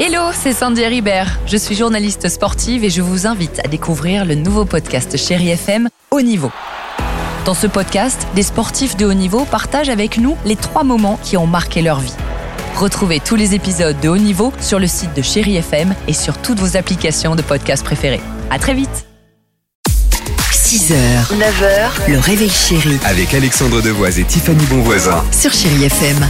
Hello, c'est Sandy Ribert. Je suis journaliste sportive et je vous invite à découvrir le nouveau podcast Chéri FM Haut Niveau. Dans ce podcast, des sportifs de haut niveau partagent avec nous les trois moments qui ont marqué leur vie. Retrouvez tous les épisodes de Haut Niveau sur le site de Chéri FM et sur toutes vos applications de podcast préférées. À très vite. 6h, 9h, le réveil chéri Avec Alexandre Devoise et Tiffany Bonvoisin. sur Chéri FM.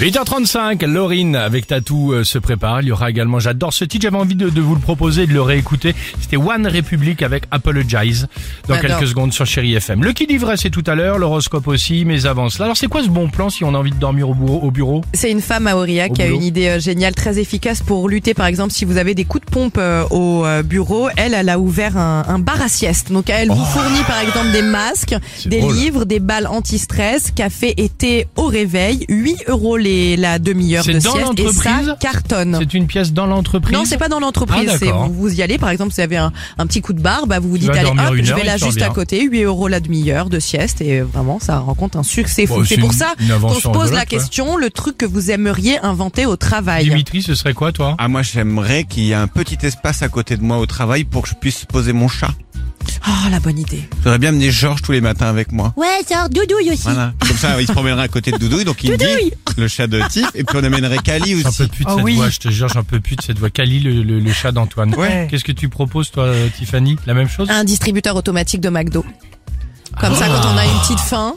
8h35, Laurine avec Tatou euh, se prépare. Il y aura également, j'adore ce titre, j'avais envie de, de vous le proposer de le réécouter. C'était One Republic avec Apologize dans J'adore. quelques secondes sur Chéri FM. Le qui livrait c'est tout à l'heure, l'horoscope aussi, mes avances là. Alors c'est quoi ce bon plan si on a envie de dormir au bureau, au bureau? C'est une femme à Aurillac Au qui a une idée euh, géniale, très efficace pour lutter, par exemple, si vous avez des coups de pompe euh, au bureau. Elle, elle a ouvert un, un bar à sieste. Donc, elle vous fournit, par exemple, des masques, Oh. C'est des drôle. livres, des balles anti-stress, café et thé au réveil. 8 euros les, la demi-heure C'est de dans sieste. Et ça cartonne. C'est une pièce dans l'entreprise Non, c'est pas dans l'entreprise. Ah, c'est vous, vous y allez, par exemple, si vous avez un, un petit coup de barre, bah, vous vous dites, allez, hop, je vais et là juste à côté, 8 euros la demi-heure de sieste. Et vraiment, ça raconte un succès fou. Bon, c'est pour ça qu'on se pose la question, le truc que vous aimeriez inventer au travail. Dimitri, ce serait quoi toi? Ah moi j'aimerais qu'il y ait un petit espace à côté de moi au travail pour que je puisse poser mon chat. Oh, la bonne idée. J'aurais bien amener Georges tous les matins avec moi. Ouais, genre doudouille aussi. Voilà. Comme ça, il se promènera à côté de Doudouille, donc il me dit, le chat de Tiff, et puis on amènerait Kali J'en aussi. peux plus de Ah cette oui. voix, je te jure, j'en peux plus de cette voix. Kali, le, le- le chat d'Antoine. Ouais. Qu'est-ce que tu proposes toi, euh, Tiffany? La même chose? Un distributeur automatique de McDo. Comme ça, Ah. quand on a une petite faim.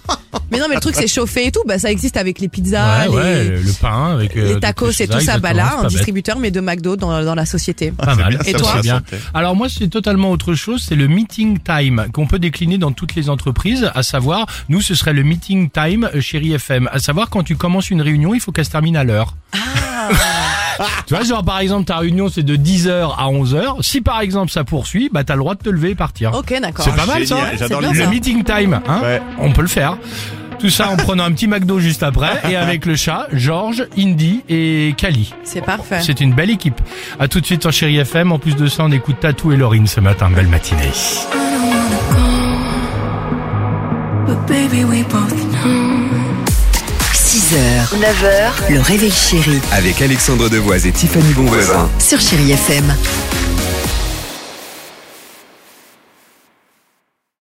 Mais non, mais le truc, c'est chauffé et tout. Bah, ça existe avec les pizzas, Ouais, les, le, le pain avec euh, les tacos et tout ça. Bah là, un distributeur, mais de McDo dans, dans la société. Pas mal. bien, Et ça toi bien. Alors moi, c'est totalement autre chose. C'est le meeting time qu'on peut décliner dans toutes les entreprises. À savoir, nous, ce serait le meeting time euh, chéri FM. À savoir, quand tu commences une réunion, il faut qu'elle se termine à l'heure. Tu vois, genre par exemple, ta réunion c'est de 10h à 11h. Si par exemple ça poursuit, bah t'as le droit de te lever et partir. Ok, d'accord. C'est pas mal ça. J'adore. Le ça. meeting time, hein Ouais. On peut le faire. Tout ça en prenant un petit McDo juste après et avec le chat, Georges, Indy et Kali. C'est parfait. C'est une belle équipe. À tout de suite sur Chéri FM. En plus de ça, on écoute Tatou et Laurine ce matin. Belle matinée. 6h, 9h, le réveil chéri Avec Alexandre Devoise et Tiffany Bonvoisin. sur Chéri FM.